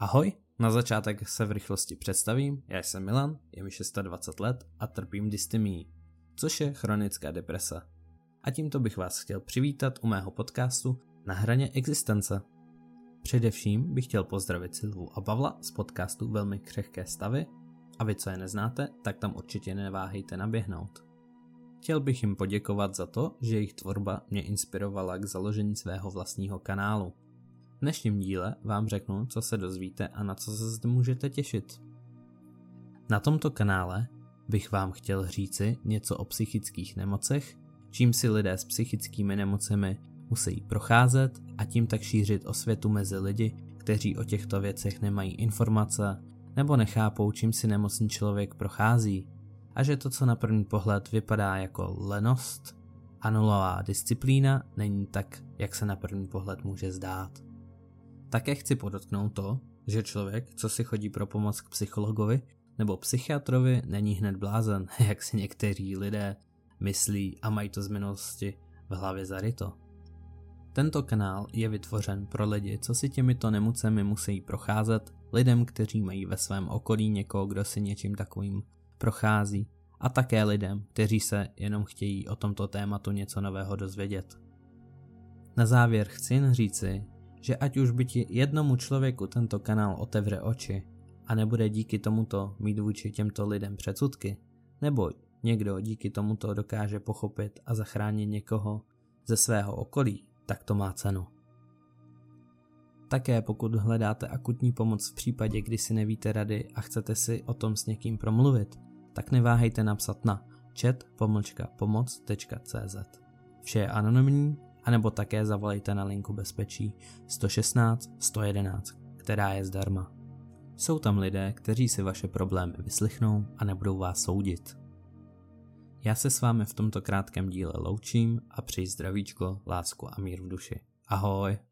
Ahoj, na začátek se v rychlosti představím, já jsem Milan, je mi 620 let a trpím dystemii, což je chronická deprese. A tímto bych vás chtěl přivítat u mého podcastu Na hraně existence. Především bych chtěl pozdravit Silvu a Pavla z podcastu Velmi křehké stavy a vy, co je neznáte, tak tam určitě neváhejte naběhnout. Chtěl bych jim poděkovat za to, že jejich tvorba mě inspirovala k založení svého vlastního kanálu. V dnešním díle vám řeknu, co se dozvíte a na co se zde můžete těšit. Na tomto kanále bych vám chtěl říci něco o psychických nemocech, čím si lidé s psychickými nemocemi musí procházet a tím tak šířit osvětu mezi lidi, kteří o těchto věcech nemají informace nebo nechápou, čím si nemocný člověk prochází a že to, co na první pohled vypadá jako lenost a nulová disciplína, není tak, jak se na první pohled může zdát. Také chci podotknout to, že člověk, co si chodí pro pomoc k psychologovi nebo psychiatrovi, není hned blázen, jak si někteří lidé myslí a mají to z minulosti v hlavě zaryto. Tento kanál je vytvořen pro lidi, co si těmito nemucemi musí procházet, lidem, kteří mají ve svém okolí někoho, kdo si něčím takovým prochází, a také lidem, kteří se jenom chtějí o tomto tématu něco nového dozvědět. Na závěr chci jen říci, že ať už by ti jednomu člověku tento kanál otevře oči a nebude díky tomuto mít vůči těmto lidem předsudky, nebo někdo díky tomuto dokáže pochopit a zachránit někoho ze svého okolí, tak to má cenu. Také pokud hledáte akutní pomoc v případě, kdy si nevíte rady a chcete si o tom s někým promluvit, tak neváhejte napsat na chat.pomoc.cz. Vše je anonymní anebo také zavolejte na linku bezpečí 116 111, která je zdarma. Jsou tam lidé, kteří si vaše problémy vyslychnou a nebudou vás soudit. Já se s vámi v tomto krátkém díle loučím a přeji zdravíčko, lásku a mír v duši. Ahoj!